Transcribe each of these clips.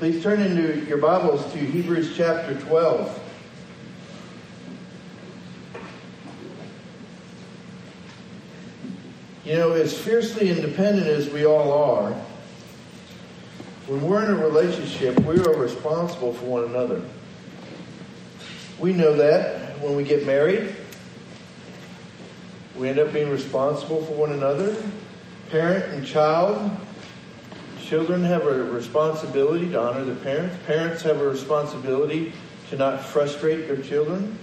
Please turn into your Bibles to Hebrews chapter 12. You know, as fiercely independent as we all are, when we're in a relationship, we are responsible for one another. We know that when we get married, we end up being responsible for one another. Parent and child, Children have a responsibility to honor their parents. Parents have a responsibility to not frustrate their children.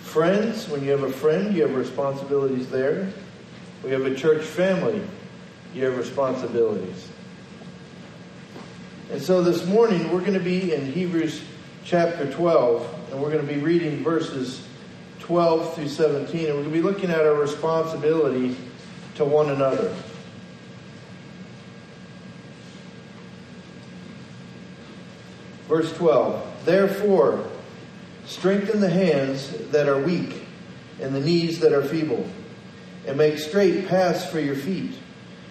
Friends, when you have a friend, you have responsibilities there. We have a church family, you have responsibilities. And so this morning we're going to be in Hebrews chapter 12, and we're going to be reading verses 12 through 17, and we're going to be looking at our responsibility to one another. Verse 12 Therefore, strengthen the hands that are weak and the knees that are feeble, and make straight paths for your feet,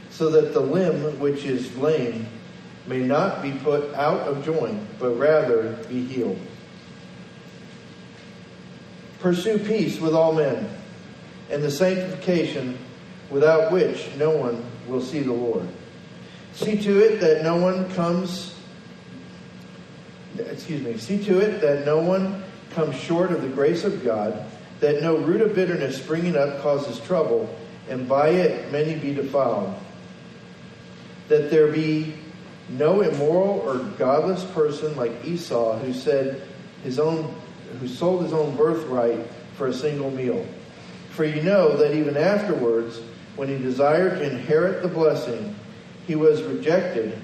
so that the limb which is lame may not be put out of joint, but rather be healed. Pursue peace with all men, and the sanctification without which no one will see the Lord. See to it that no one comes excuse me, see to it that no one comes short of the grace of God, that no root of bitterness springing up causes trouble, and by it many be defiled. That there be no immoral or godless person like Esau who said his own who sold his own birthright for a single meal. For you know that even afterwards, when he desired to inherit the blessing, he was rejected,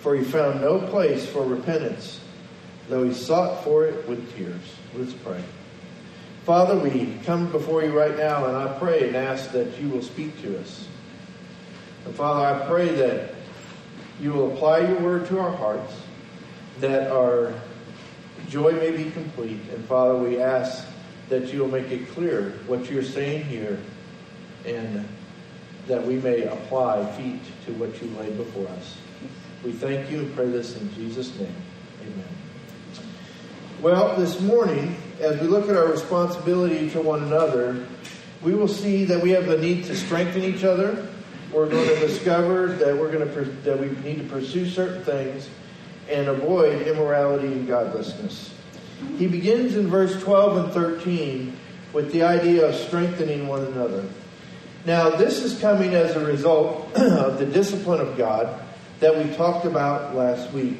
for he found no place for repentance though he sought for it with tears. Let's pray. Father, we come before you right now, and I pray and ask that you will speak to us. And Father, I pray that you will apply your word to our hearts, that our joy may be complete. And Father, we ask that you will make it clear what you're saying here, and that we may apply feet to what you laid before us. We thank you and pray this in Jesus' name. Amen. Well, this morning, as we look at our responsibility to one another, we will see that we have the need to strengthen each other. We're going to discover that we're going to that we need to pursue certain things and avoid immorality and godlessness. He begins in verse 12 and 13 with the idea of strengthening one another. Now, this is coming as a result of the discipline of God that we talked about last week.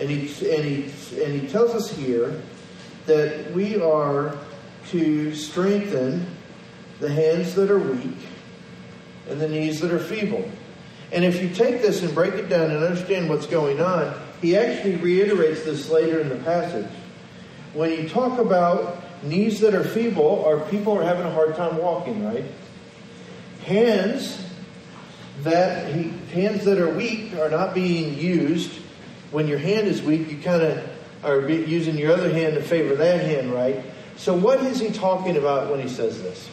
And he, and, he, and he tells us here that we are to strengthen the hands that are weak and the knees that are feeble. And if you take this and break it down and understand what's going on, he actually reiterates this later in the passage. When you talk about knees that are feeble, or people are having a hard time walking, right? Hands that hands that are weak are not being used when your hand is weak, you kind of are using your other hand to favor that hand, right? So, what is he talking about when he says this?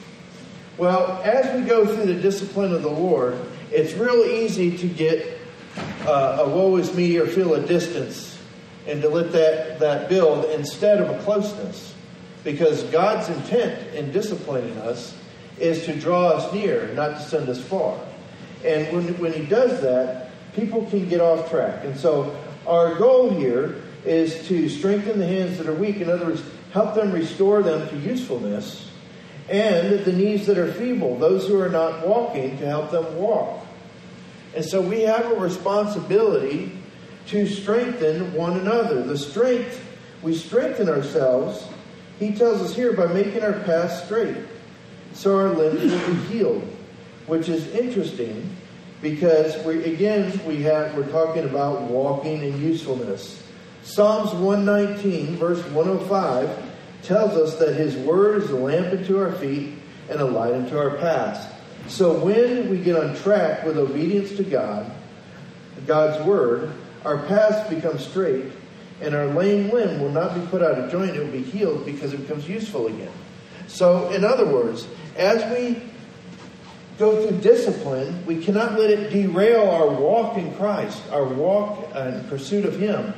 Well, as we go through the discipline of the Lord, it's real easy to get uh, a woe is me or feel a distance and to let that, that build instead of a closeness. Because God's intent in disciplining us is to draw us near, not to send us far. And when, when He does that, people can get off track. And so our goal here is to strengthen the hands that are weak. In other words, help them restore them to usefulness. And the knees that are feeble, those who are not walking, to help them walk. And so we have a responsibility to strengthen one another. The strength, we strengthen ourselves, he tells us here, by making our path straight. So our limbs will be healed, which is interesting because we again we have we're talking about walking in usefulness. Psalms 119 verse 105 tells us that his word is a lamp unto our feet and a light unto our paths. So when we get on track with obedience to God, God's word, our paths become straight and our lame limb will not be put out of joint, it will be healed because it becomes useful again. So in other words, as we go through discipline, we cannot let it derail our walk in Christ, our walk in pursuit of Him.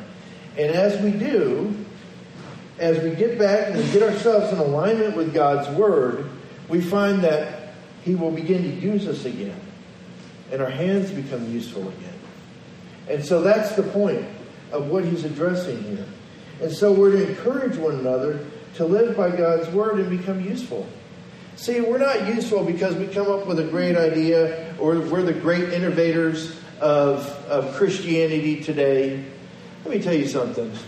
And as we do, as we get back and get ourselves in alignment with God's Word, we find that He will begin to use us again. And our hands become useful again. And so that's the point of what He's addressing here. And so we're to encourage one another to live by God's Word and become useful. See, we're not useful because we come up with a great idea or we're the great innovators of, of Christianity today. Let me tell you something.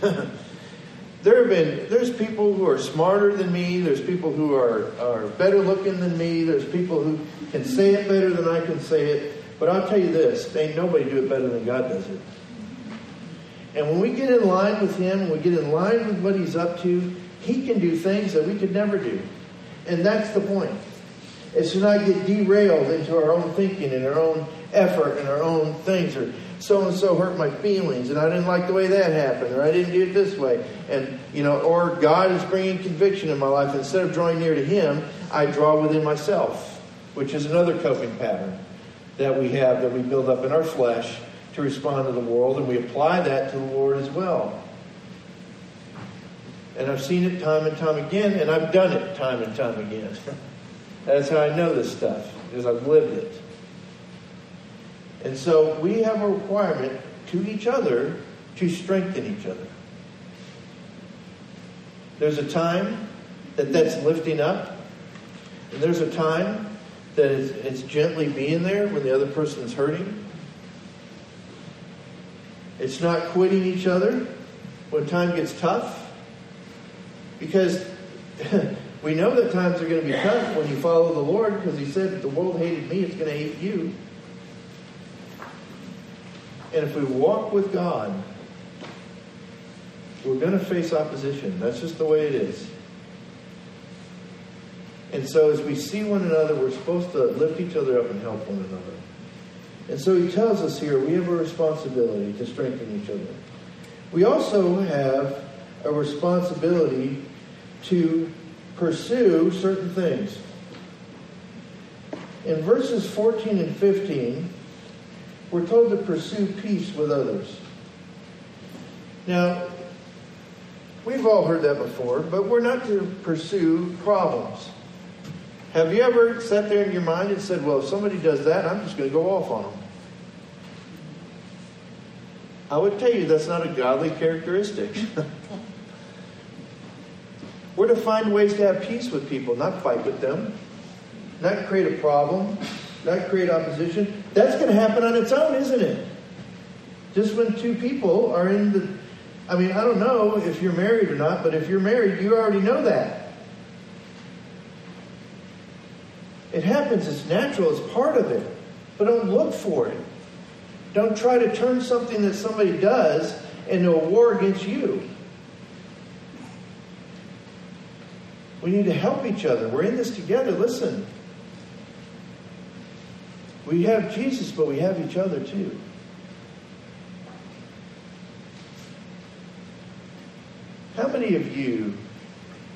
there have been there's people who are smarter than me, there's people who are, are better looking than me, there's people who can say it better than I can say it. But I'll tell you this, ain't nobody do it better than God does it. And when we get in line with him, when we get in line with what he's up to, he can do things that we could never do. And that's the point. It's to not get derailed into our own thinking and our own effort and our own things. Or so and so hurt my feelings, and I didn't like the way that happened, or I didn't do it this way. And, you know, or God is bringing conviction in my life. Instead of drawing near to Him, I draw within myself, which is another coping pattern that we have that we build up in our flesh to respond to the world, and we apply that to the Lord as well. And I've seen it time and time again, and I've done it time and time again. That's how I know this stuff, because I've lived it. And so we have a requirement to each other to strengthen each other. There's a time that that's lifting up, and there's a time that it's, it's gently being there when the other person is hurting. It's not quitting each other when time gets tough. Because we know that times are going to be tough when you follow the Lord because He said, the world hated me, it's going to hate you. And if we walk with God, we're going to face opposition. That's just the way it is. And so as we see one another, we're supposed to lift each other up and help one another. And so he tells us here we have a responsibility to strengthen each other. We also have a responsibility to pursue certain things. In verses 14 and 15, we're told to pursue peace with others. Now, we've all heard that before, but we're not to pursue problems. Have you ever sat there in your mind and said, well, if somebody does that, I'm just going to go off on them? I would tell you that's not a godly characteristic. We're to find ways to have peace with people, not fight with them, not create a problem, not create opposition. That's going to happen on its own, isn't it? Just when two people are in the. I mean, I don't know if you're married or not, but if you're married, you already know that. It happens, it's natural, it's part of it. But don't look for it. Don't try to turn something that somebody does into a war against you. We need to help each other. We're in this together. Listen. We have Jesus, but we have each other too. How many of you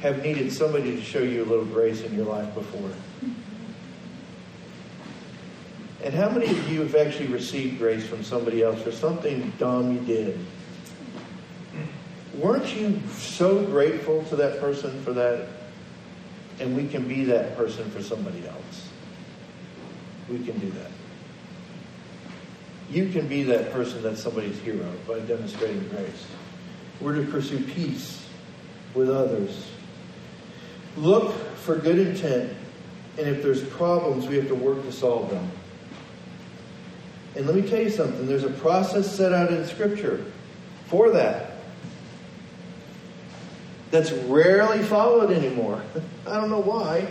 have needed somebody to show you a little grace in your life before? And how many of you have actually received grace from somebody else for something dumb you did? Weren't you so grateful to that person for that? And we can be that person for somebody else. We can do that. You can be that person that's somebody's hero by demonstrating grace. We're to pursue peace with others. Look for good intent, and if there's problems, we have to work to solve them. And let me tell you something there's a process set out in Scripture for that that's rarely followed anymore. I don't know why.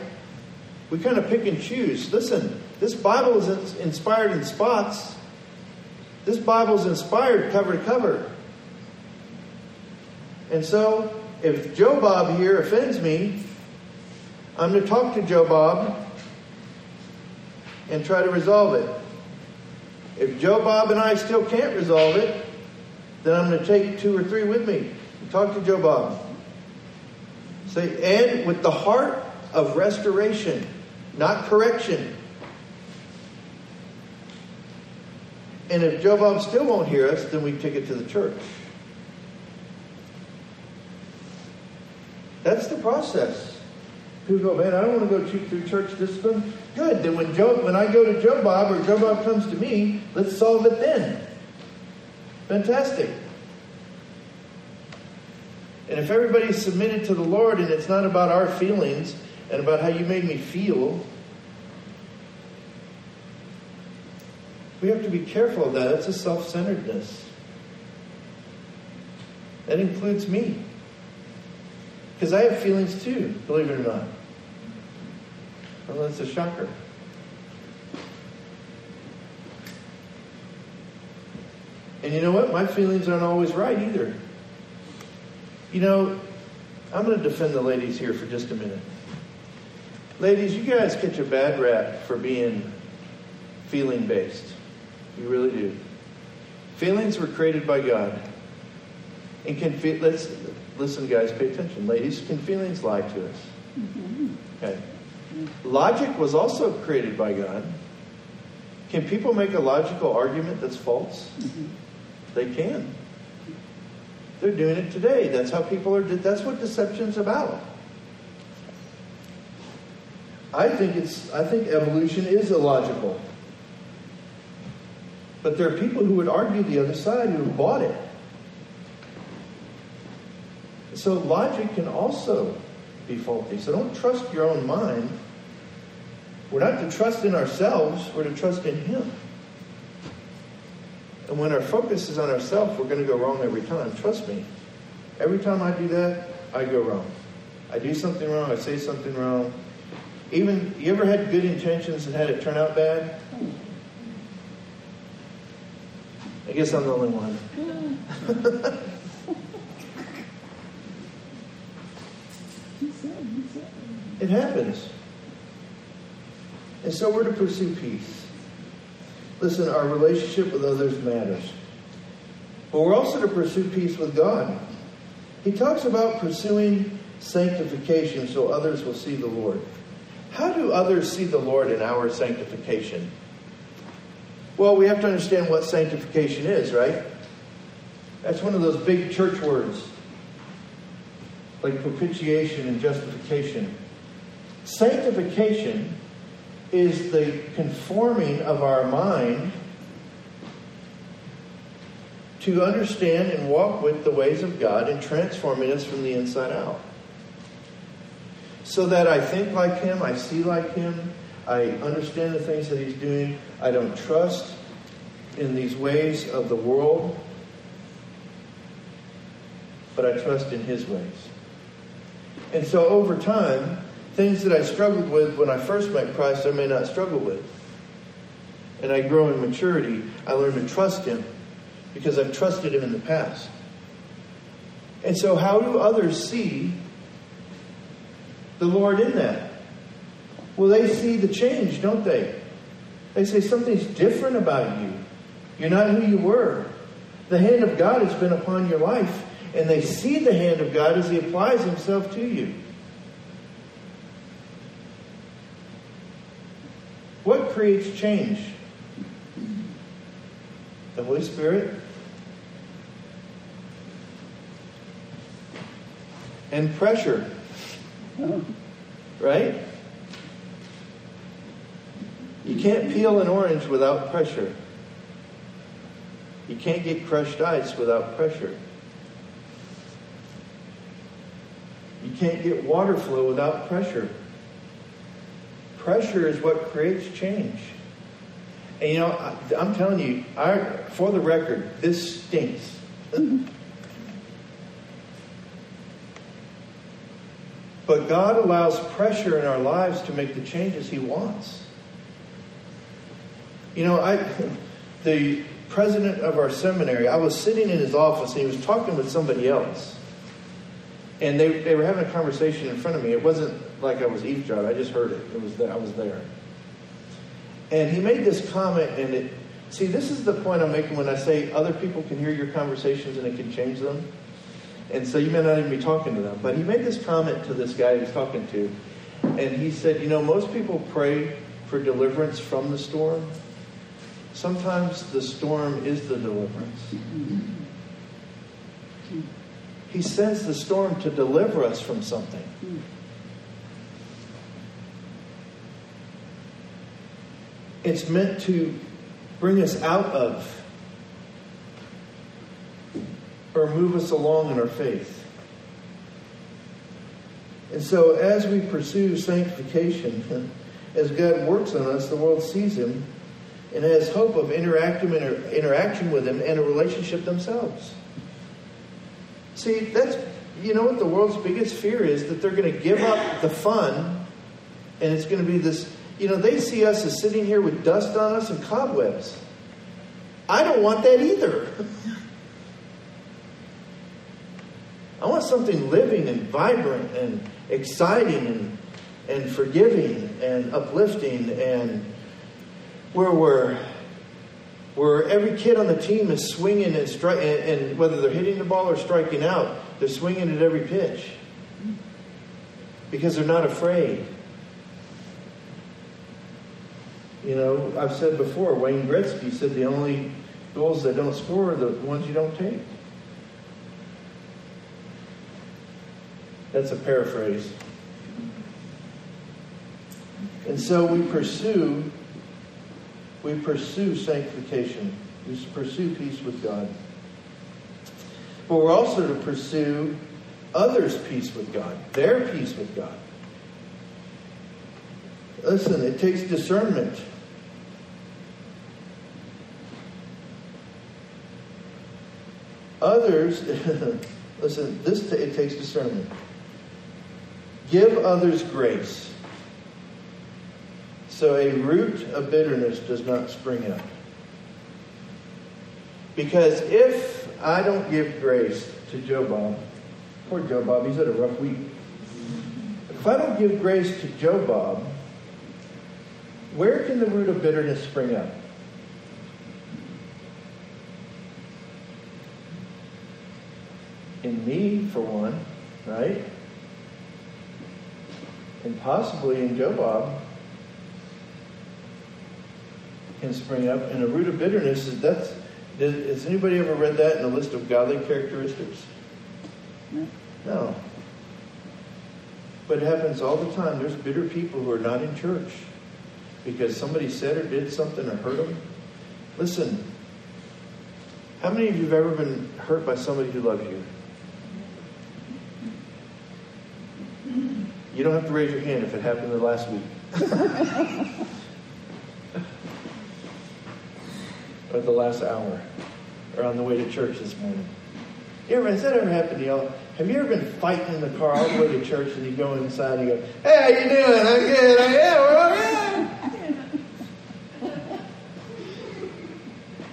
We kind of pick and choose. Listen, this Bible is inspired in spots. This Bible is inspired cover to cover. And so, if Joe Bob here offends me, I'm going to talk to Joe Bob and try to resolve it. If Joe Bob and I still can't resolve it, then I'm going to take two or three with me and talk to Joe Bob. Say and with the heart of restoration, not correction. And if Joe Bob still won't hear us, then we take it to the church. That's the process. People go, man, I don't want to go through church discipline. Good. Then when Joe, when I go to Joe Bob or Joe Bob comes to me, let's solve it then. Fantastic. And if everybody's submitted to the Lord and it's not about our feelings and about how you made me feel, we have to be careful of that. That's a self centeredness. That includes me. Because I have feelings too, believe it or not. Well, that's a shocker. And you know what? My feelings aren't always right either. You know, I'm going to defend the ladies here for just a minute. Ladies, you guys catch a bad rap for being feeling based. You really do. Feelings were created by God. And can feel, let's listen, guys, pay attention. Ladies, can feelings lie to us? Mm-hmm. Okay. Logic was also created by God. Can people make a logical argument that's false? Mm-hmm. They can. They're doing it today. That's how people are. That's what deception's about. I think it's. I think evolution is illogical. But there are people who would argue the other side who bought it. So logic can also be faulty. So don't trust your own mind. We're not to trust in ourselves, we're to trust in Him. And when our focus is on ourselves, we're going to go wrong every time. Trust me. Every time I do that, I go wrong. I do something wrong, I say something wrong. Even, you ever had good intentions and had it turn out bad? I guess I'm the only one. it happens. And so we're to pursue peace. Listen, our relationship with others matters. But we're also to pursue peace with God. He talks about pursuing sanctification so others will see the Lord. How do others see the Lord in our sanctification? Well, we have to understand what sanctification is, right? That's one of those big church words, like propitiation and justification. Sanctification is the conforming of our mind to understand and walk with the ways of God and transforming us from the inside out. So that I think like Him, I see like Him, I understand the things that He's doing, I don't trust in these ways of the world, but I trust in His ways. And so over time, Things that I struggled with when I first met Christ, I may not struggle with. And I grow in maturity. I learn to trust Him because I've trusted Him in the past. And so, how do others see the Lord in that? Well, they see the change, don't they? They say something's different about you. You're not who you were. The hand of God has been upon your life, and they see the hand of God as He applies Himself to you. Creates change? The Holy Spirit and pressure. Right? You can't peel an orange without pressure. You can't get crushed ice without pressure. You can't get water flow without pressure. Pressure is what creates change. And you know, I, am telling you, for the record, this stinks. but God allows pressure in our lives to make the changes He wants. You know, I, the president of our seminary, I was sitting in his office and he was talking with somebody else. And they, they were having a conversation in front of me. It wasn't like I was eavesdropping. I just heard it. It was. I was there. And he made this comment, and it. See, this is the point I'm making when I say other people can hear your conversations and it can change them. And so you may not even be talking to them. But he made this comment to this guy he was talking to. And he said, You know, most people pray for deliverance from the storm, sometimes the storm is the deliverance. He sends the storm to deliver us from something. It's meant to bring us out of or move us along in our faith. And so, as we pursue sanctification, as God works on us, the world sees Him and has hope of interaction with Him and a relationship themselves. See, that's, you know what the world's biggest fear is? That they're going to give up the fun and it's going to be this you know, they see us as sitting here with dust on us and cobwebs. I don't want that either. I want something living and vibrant and exciting and, and forgiving and uplifting and where we're where every kid on the team is swinging and, stri- and, and whether they're hitting the ball or striking out, they're swinging at every pitch because they're not afraid. You know, I've said before, Wayne Gretzky said the only goals that don't score are the ones you don't take. That's a paraphrase. And so we pursue, we pursue sanctification. We pursue peace with God. But we're also to pursue others' peace with God, their peace with God. Listen, it takes discernment. Others, listen, this it takes discernment. Give others grace so a root of bitterness does not spring up. Because if I don't give grace to Joe Bob, poor Joe Bob, he's had a rough week. If I don't give grace to Joe Bob, where can the root of bitterness spring up? In me, for one, right? And possibly in Joe Bob can spring up. And a root of bitterness is that's. Has anybody ever read that in a list of godly characteristics? No. no. But it happens all the time. There's bitter people who are not in church because somebody said or did something or hurt them. Listen, how many of you have ever been hurt by somebody who loved you? You don't have to raise your hand if it happened the last week. or the last hour. Or on the way to church this morning. You ever, has that ever happened to y'all? Have you ever been fighting in the car all the way to church and you go inside and you go, Hey, how you doing? I'm good. I am. We're all right.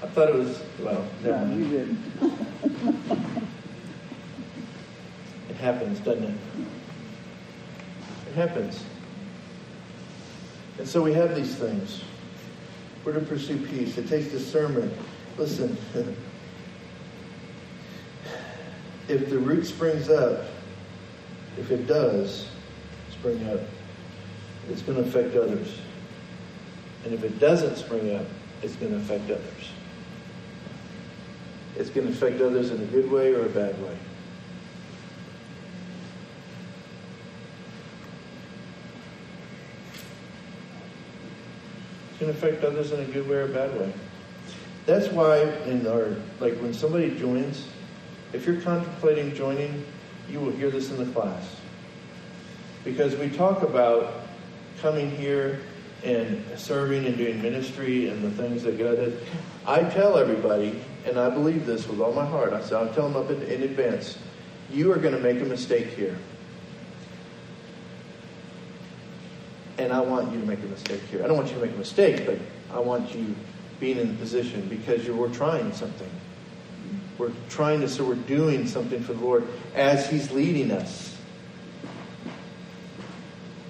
I thought it was, well, never mind. you didn't. it happens, doesn't it? It happens. And so we have these things. We're to pursue peace. It takes discernment. Listen, if the root springs up, if it does spring up, it's going to affect others. And if it doesn't spring up, it's going to affect others. It's going to affect others in a good way or a bad way. Can affect others in a good way or a bad way. That's why in our like when somebody joins, if you're contemplating joining, you will hear this in the class. Because we talk about coming here and serving and doing ministry and the things that God does. I tell everybody, and I believe this with all my heart, I say, I'll tell them up in, in advance, you are going to make a mistake here. And I want you to make a mistake here. I don't want you to make a mistake, but I want you being in the position because we're trying something. We're trying to, so we're doing something for the Lord as He's leading us.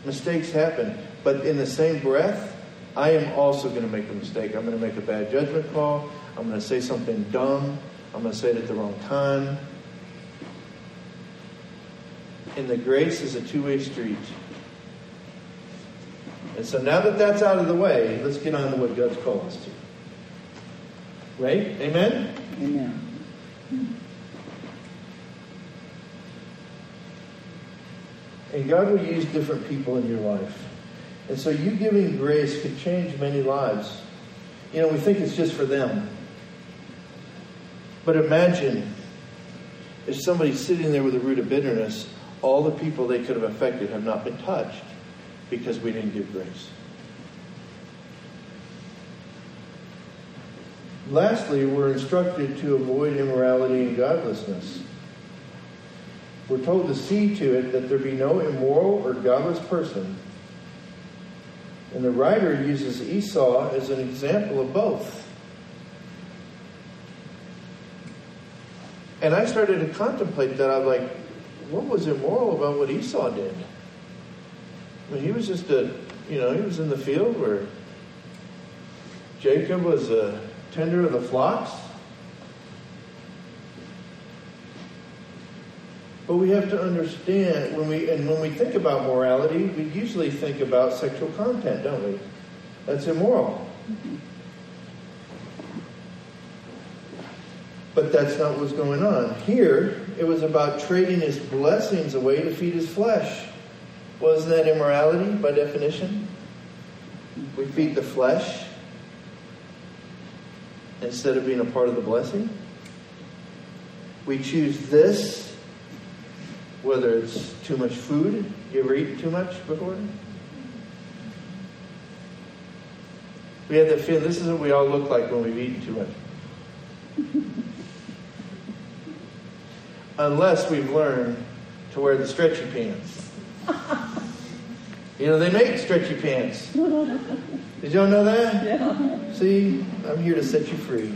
Mistakes happen, but in the same breath, I am also going to make a mistake. I'm going to make a bad judgment call. I'm going to say something dumb. I'm going to say it at the wrong time. And the grace is a two way street. And so now that that's out of the way, let's get on to what God's called us to. Right? Amen? Amen. And God will use different people in your life. And so you giving grace could change many lives. You know, we think it's just for them. But imagine if somebody's sitting there with a root of bitterness, all the people they could have affected have not been touched because we didn't give grace. Lastly, we're instructed to avoid immorality and godlessness. We're told to see to it that there be no immoral or godless person. And the writer uses Esau as an example of both. And I started to contemplate that. I'm like, what was immoral about what Esau did? Mean, he was just a, you know, he was in the field where Jacob was a tender of the flocks. But we have to understand when we and when we think about morality, we usually think about sexual content, don't we? That's immoral. But that's not what's going on. Here, it was about trading his blessings away to feed his flesh. Wasn't that immorality by definition? We feed the flesh instead of being a part of the blessing. We choose this, whether it's too much food. You ever eaten too much before? We have that feeling this is what we all look like when we've eaten too much. Unless we've learned to wear the stretchy pants. You know, they make stretchy pants. Did y'all know that? Yeah. See, I'm here to set you free.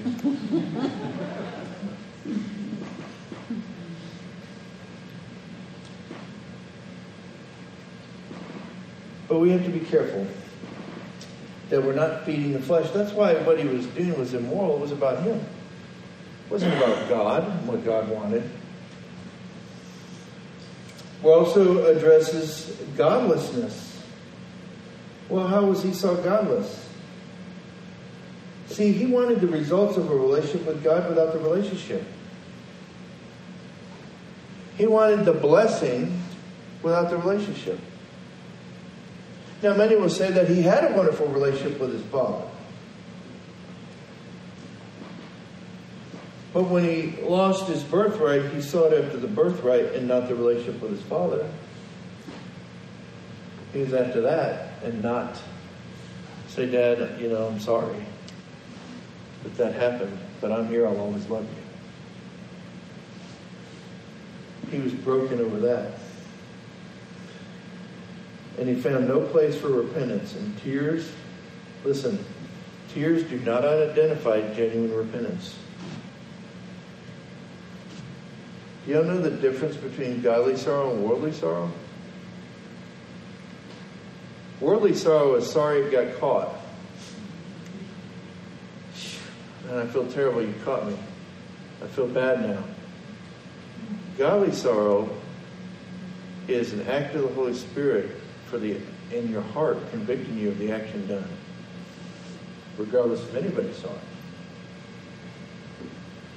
But we have to be careful that we're not feeding the flesh. That's why what he was doing was immoral. It was about him. It wasn't about God and what God wanted. It also addresses godlessness. Well, how was Esau godless? See, he wanted the results of a relationship with God without the relationship. He wanted the blessing without the relationship. Now, many will say that he had a wonderful relationship with his father. But when he lost his birthright, he sought after the birthright and not the relationship with his father. He was after that and not say, Dad, you know, I'm sorry that that happened, but I'm here, I'll always love you. He was broken over that. And he found no place for repentance. And tears, listen, tears do not identify genuine repentance. Do y'all know the difference between godly sorrow and worldly sorrow? Worldly sorrow is sorry it got caught. And I feel terrible you caught me. I feel bad now. Godly sorrow is an act of the Holy Spirit for the in your heart convicting you of the action done, regardless of anybody saw it.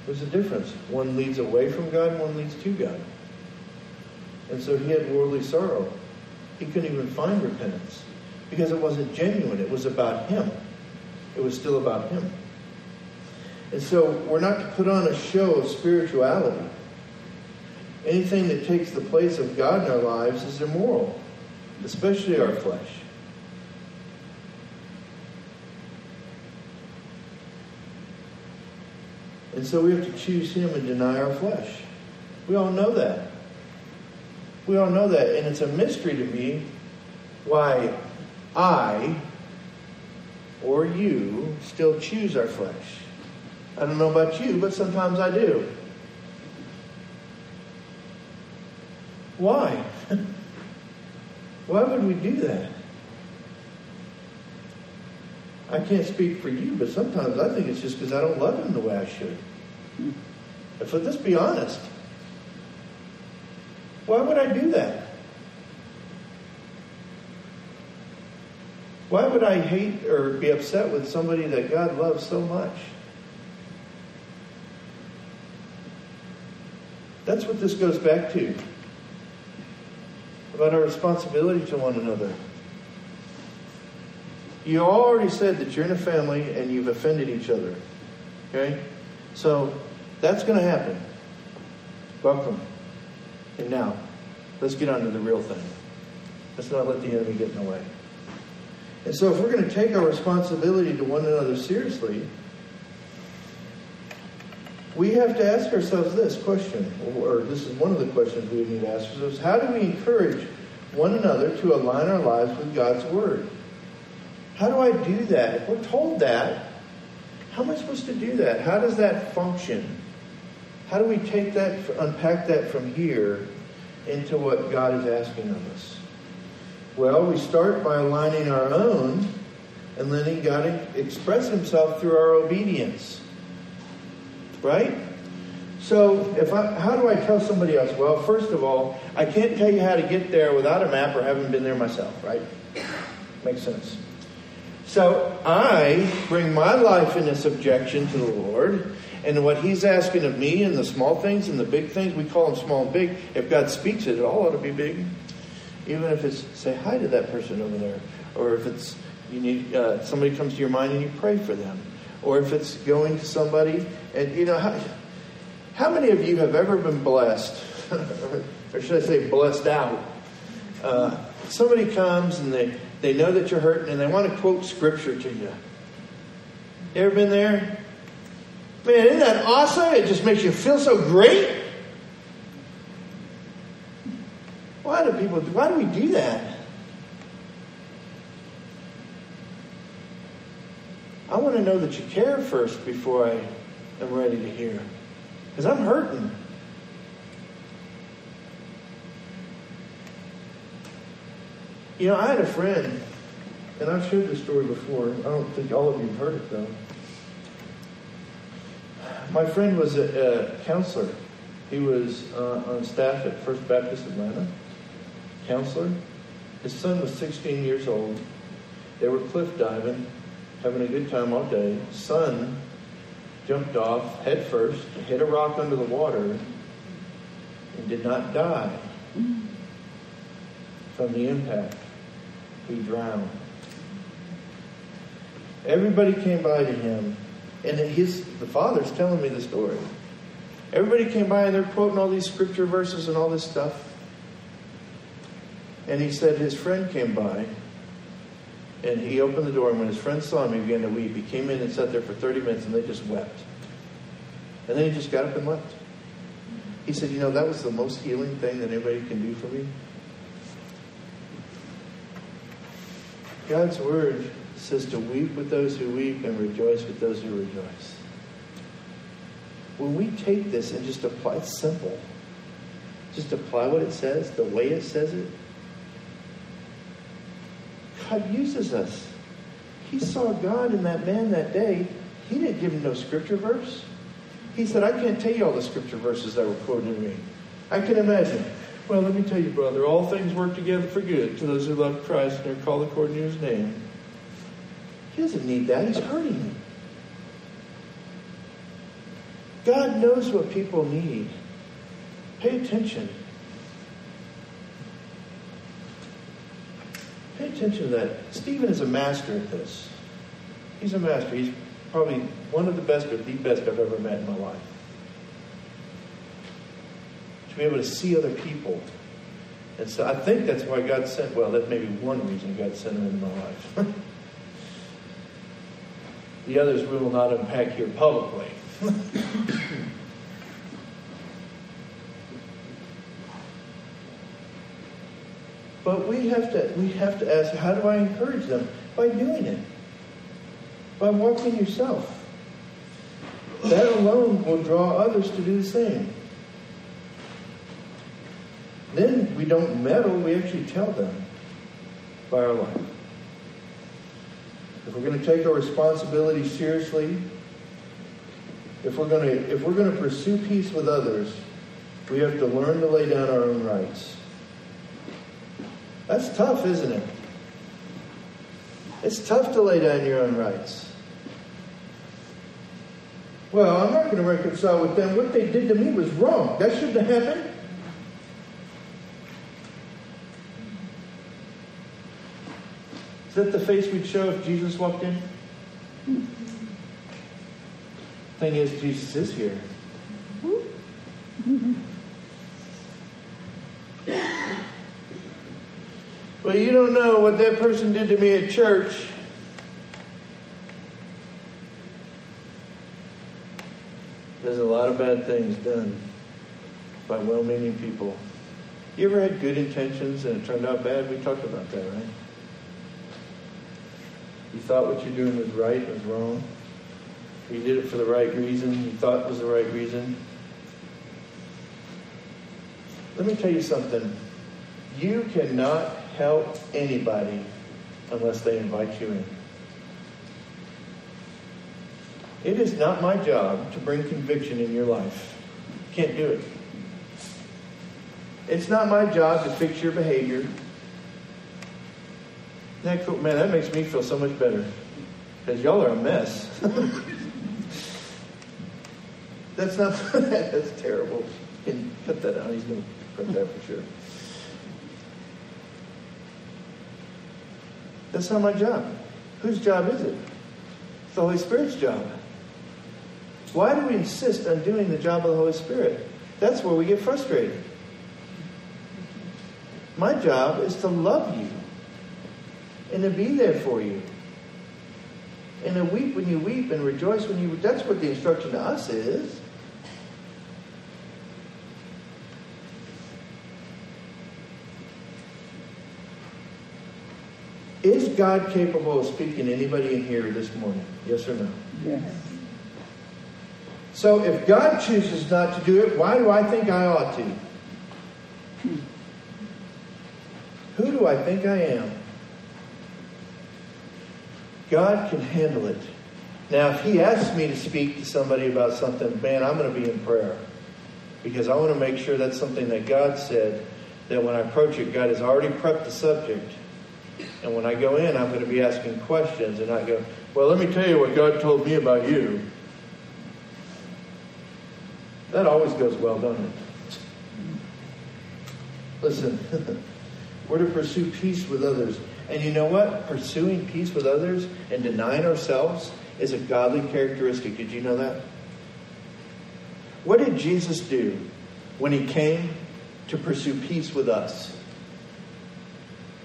There's a difference. One leads away from God, one leads to God. And so he had worldly sorrow. He couldn't even find repentance because it wasn't genuine. It was about him. It was still about him. And so we're not to put on a show of spirituality. Anything that takes the place of God in our lives is immoral, especially our flesh. And so we have to choose Him and deny our flesh. We all know that. We all know that. And it's a mystery to me why I or you still choose our flesh. I don't know about you, but sometimes I do. Why? Why would we do that? I can't speak for you, but sometimes I think it's just because I don't love him the way I should. Hmm. If let's be honest. Why would I do that? Why would I hate or be upset with somebody that God loves so much? That's what this goes back to about our responsibility to one another. You already said that you're in a family and you've offended each other. Okay? So that's going to happen. Welcome. And now, let's get on to the real thing. Let's not let the enemy get in the way. And so, if we're going to take our responsibility to one another seriously, we have to ask ourselves this question, or this is one of the questions we need to ask ourselves how do we encourage one another to align our lives with God's Word? How do I do that? If we're told that, how am I supposed to do that? How does that function? How do we take that, unpack that from here into what God is asking of us? Well, we start by aligning our own and letting God express Himself through our obedience. Right? So, if I, how do I tell somebody else? Well, first of all, I can't tell you how to get there without a map or having been there myself, right? Makes sense. So, I bring my life into subjection to the Lord, and what He's asking of me and the small things and the big things, we call them small and big. If God speaks it, it all ought to be big. Even if it's say hi to that person over there, or if it's you need uh, somebody comes to your mind and you pray for them, or if it's going to somebody and you know how, how many of you have ever been blessed, or should I say blessed out? Uh, somebody comes and they they know that you're hurting and they want to quote scripture to you. You ever been there? Man, isn't that awesome? It just makes you feel so great. Why do people, why do we do that? I want to know that you care first before I am ready to hear. Because I'm hurting. You know, I had a friend, and I've shared this story before. I don't think all of you have heard it, though. My friend was a, a counselor. He was uh, on staff at First Baptist Atlanta counselor. His son was 16 years old. They were cliff diving, having a good time all day. Son jumped off head first, hit a rock under the water, and did not die from the impact. He drowned. Everybody came by to him, and his the father's telling me the story. Everybody came by and they're quoting all these scripture verses and all this stuff. And he said his friend came by and he opened the door, and when his friend saw him, he began to weep. He came in and sat there for 30 minutes, and they just wept. And then he just got up and left. He said, You know, that was the most healing thing that anybody can do for me. God's word says to weep with those who weep and rejoice with those who rejoice. When we take this and just apply, it's simple. Just apply what it says, the way it says it, God uses us. He saw God in that man that day. He didn't give him no scripture verse. He said, I can't tell you all the scripture verses that were quoted to me. I can imagine. Well, let me tell you, brother, all things work together for good to those who love Christ and are called according to his name. He doesn't need that. He's hurting him. God knows what people need. Pay attention. Pay attention to that. Stephen is a master at this. He's a master. He's probably one of the best, but the best I've ever met in my life. To be able to see other people. And so I think that's why God sent, well, that may be one reason God sent him into my life. the others we will not unpack here publicly. But we have to we have to ask, how do I encourage them? By doing it. By walking yourself. That alone will draw others to do the same. Then we don't meddle, we actually tell them by our life. If we're going to take our responsibility seriously, if we're going to if we're going to pursue peace with others, we have to learn to lay down our own rights. That's tough, isn't it? It's tough to lay down your own rights. Well, I'm not going to reconcile with them. What they did to me was wrong. That shouldn't have happened. Is that the face we'd show if Jesus walked in? Mm-hmm. Thing is, Jesus is here. Mm-hmm. Well, you don't know what that person did to me at church. There's a lot of bad things done by well meaning people. You ever had good intentions and it turned out bad? We talked about that, right? You thought what you're doing was right, was wrong. You did it for the right reason, you thought it was the right reason. Let me tell you something. You cannot help anybody unless they invite you in. It is not my job to bring conviction in your life. Can't do it. It's not my job to fix your behavior. That? Man, that makes me feel so much better. Because y'all are a mess. that's not that's terrible. Cut that out. He's gonna print that for sure. That's not my job. Whose job is it? It's the Holy Spirit's job. Why do we insist on doing the job of the Holy Spirit? That's where we get frustrated. My job is to love you and to be there for you. And to weep when you weep and rejoice when you that's what the instruction to us is. Is God capable of speaking to anybody in here this morning? Yes or no? Yes. So if God chooses not to do it, why do I think I ought to? Who do I think I am? God can handle it. Now, if He asks me to speak to somebody about something, man, I'm going to be in prayer. Because I want to make sure that's something that God said, that when I approach it, God has already prepped the subject. And when I go in, I'm going to be asking questions and not go, well, let me tell you what God told me about you. That always goes well, doesn't it? Listen, we're to pursue peace with others. And you know what? Pursuing peace with others and denying ourselves is a godly characteristic. Did you know that? What did Jesus do when he came to pursue peace with us?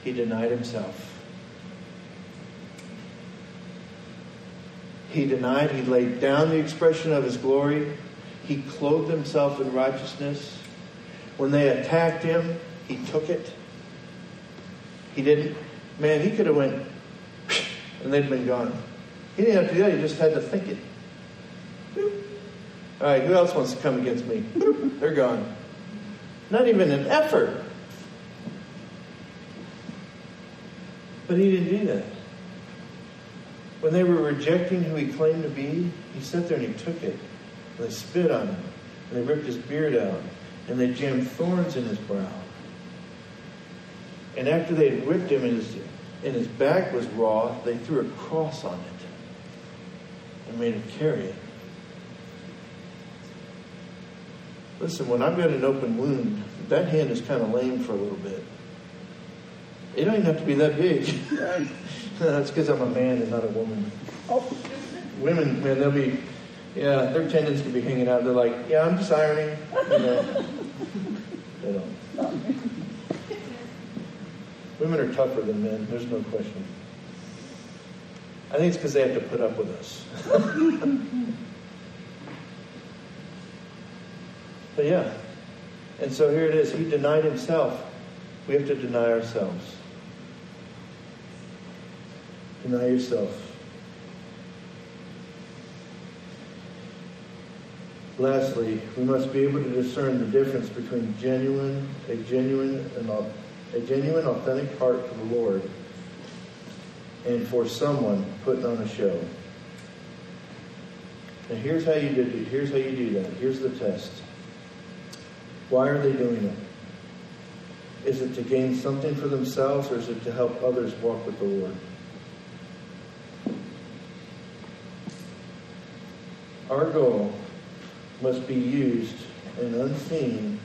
He denied himself. He denied, he laid down the expression of his glory. He clothed himself in righteousness. When they attacked him, he took it. He didn't, man, he could have went and they'd been gone. He didn't have to do that, he just had to think it. All right, who else wants to come against me? They're gone. Not even an effort. But he didn't do that. When they were rejecting who he claimed to be, he sat there and he took it. And they spit on him. And they ripped his beard out. And they jammed thorns in his brow. And after they had whipped him and his, and his back was raw, they threw a cross on it and made him carry it. Listen, when I've got an open wound, that hand is kind of lame for a little bit. It don't even have to be that big. That's because I'm a man and not a woman. Oh, Women, man, they'll be, yeah, their tendons can be hanging out. They're like, yeah, I'm just ironing. You know. they don't. Women are tougher than men. There's no question. I think it's because they have to put up with us. but yeah. And so here it is. He denied himself. We have to deny ourselves. Deny yourself. Lastly, we must be able to discern the difference between genuine, a genuine and a genuine, authentic heart for the Lord, and for someone putting on a show. And here's how you do. Here's how you do that. Here's the test. Why are they doing it? Is it to gain something for themselves, or is it to help others walk with the Lord? Our goal must be used and unseen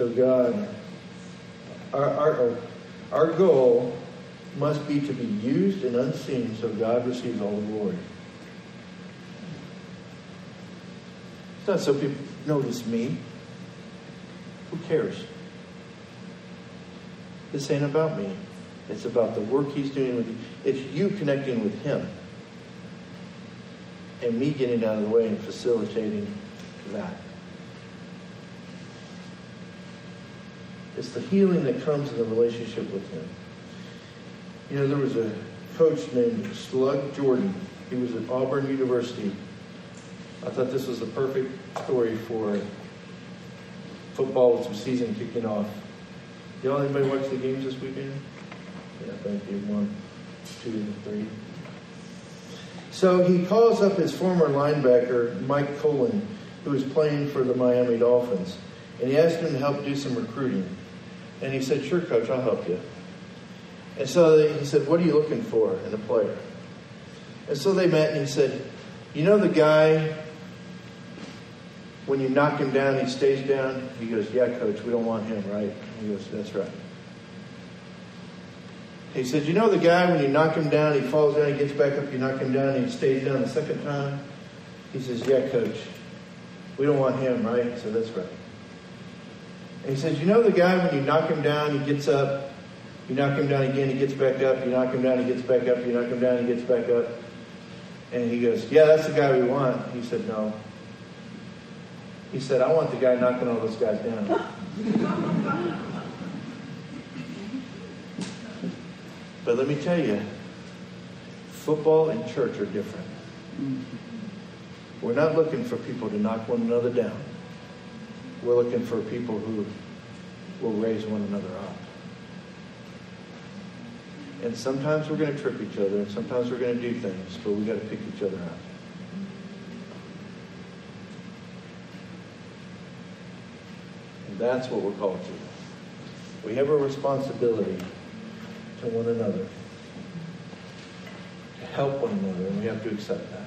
so God, our, our, our goal must be to be used and unseen so God receives all the glory. It's not so people notice me. Who cares? This ain't about me. It's about the work he's doing with you. It's you connecting with him. And me getting out of the way and facilitating that. It's the healing that comes in the relationship with him. You know, there was a coach named Shug Jordan. He was at Auburn University. I thought this was the perfect story for football with some season kicking off. Y'all, anybody watch the games this weekend? Yeah, thank you. One, two, three. So he calls up his former linebacker, Mike Kolen, who was playing for the Miami Dolphins, and he asked him to help do some recruiting. And he said, Sure, coach, I'll help you. And so he said, What are you looking for in a player? And so they met, and he said, You know the guy, when you knock him down, he stays down? He goes, Yeah, coach, we don't want him, right? He goes, That's right. He said, You know the guy, when you knock him down, he falls down, he gets back up, you knock him down, and he stays down the second time? He says, Yeah, coach. We don't want him, right? So that's right. And he says, You know the guy, when you knock him down, he gets up, you knock him down again, he gets back up, you knock him down, he gets back up, you knock him down, he gets back up. And he goes, Yeah, that's the guy we want. He said, No. He said, I want the guy knocking all those guys down. But let me tell you, football and church are different. We're not looking for people to knock one another down. We're looking for people who will raise one another up. And sometimes we're going to trip each other, and sometimes we're going to do things, but we got to pick each other up. And that's what we're called to. We have a responsibility to one another, to help one another, and we have to accept that.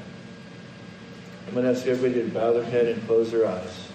I'm going to ask everybody to bow their head and close their eyes.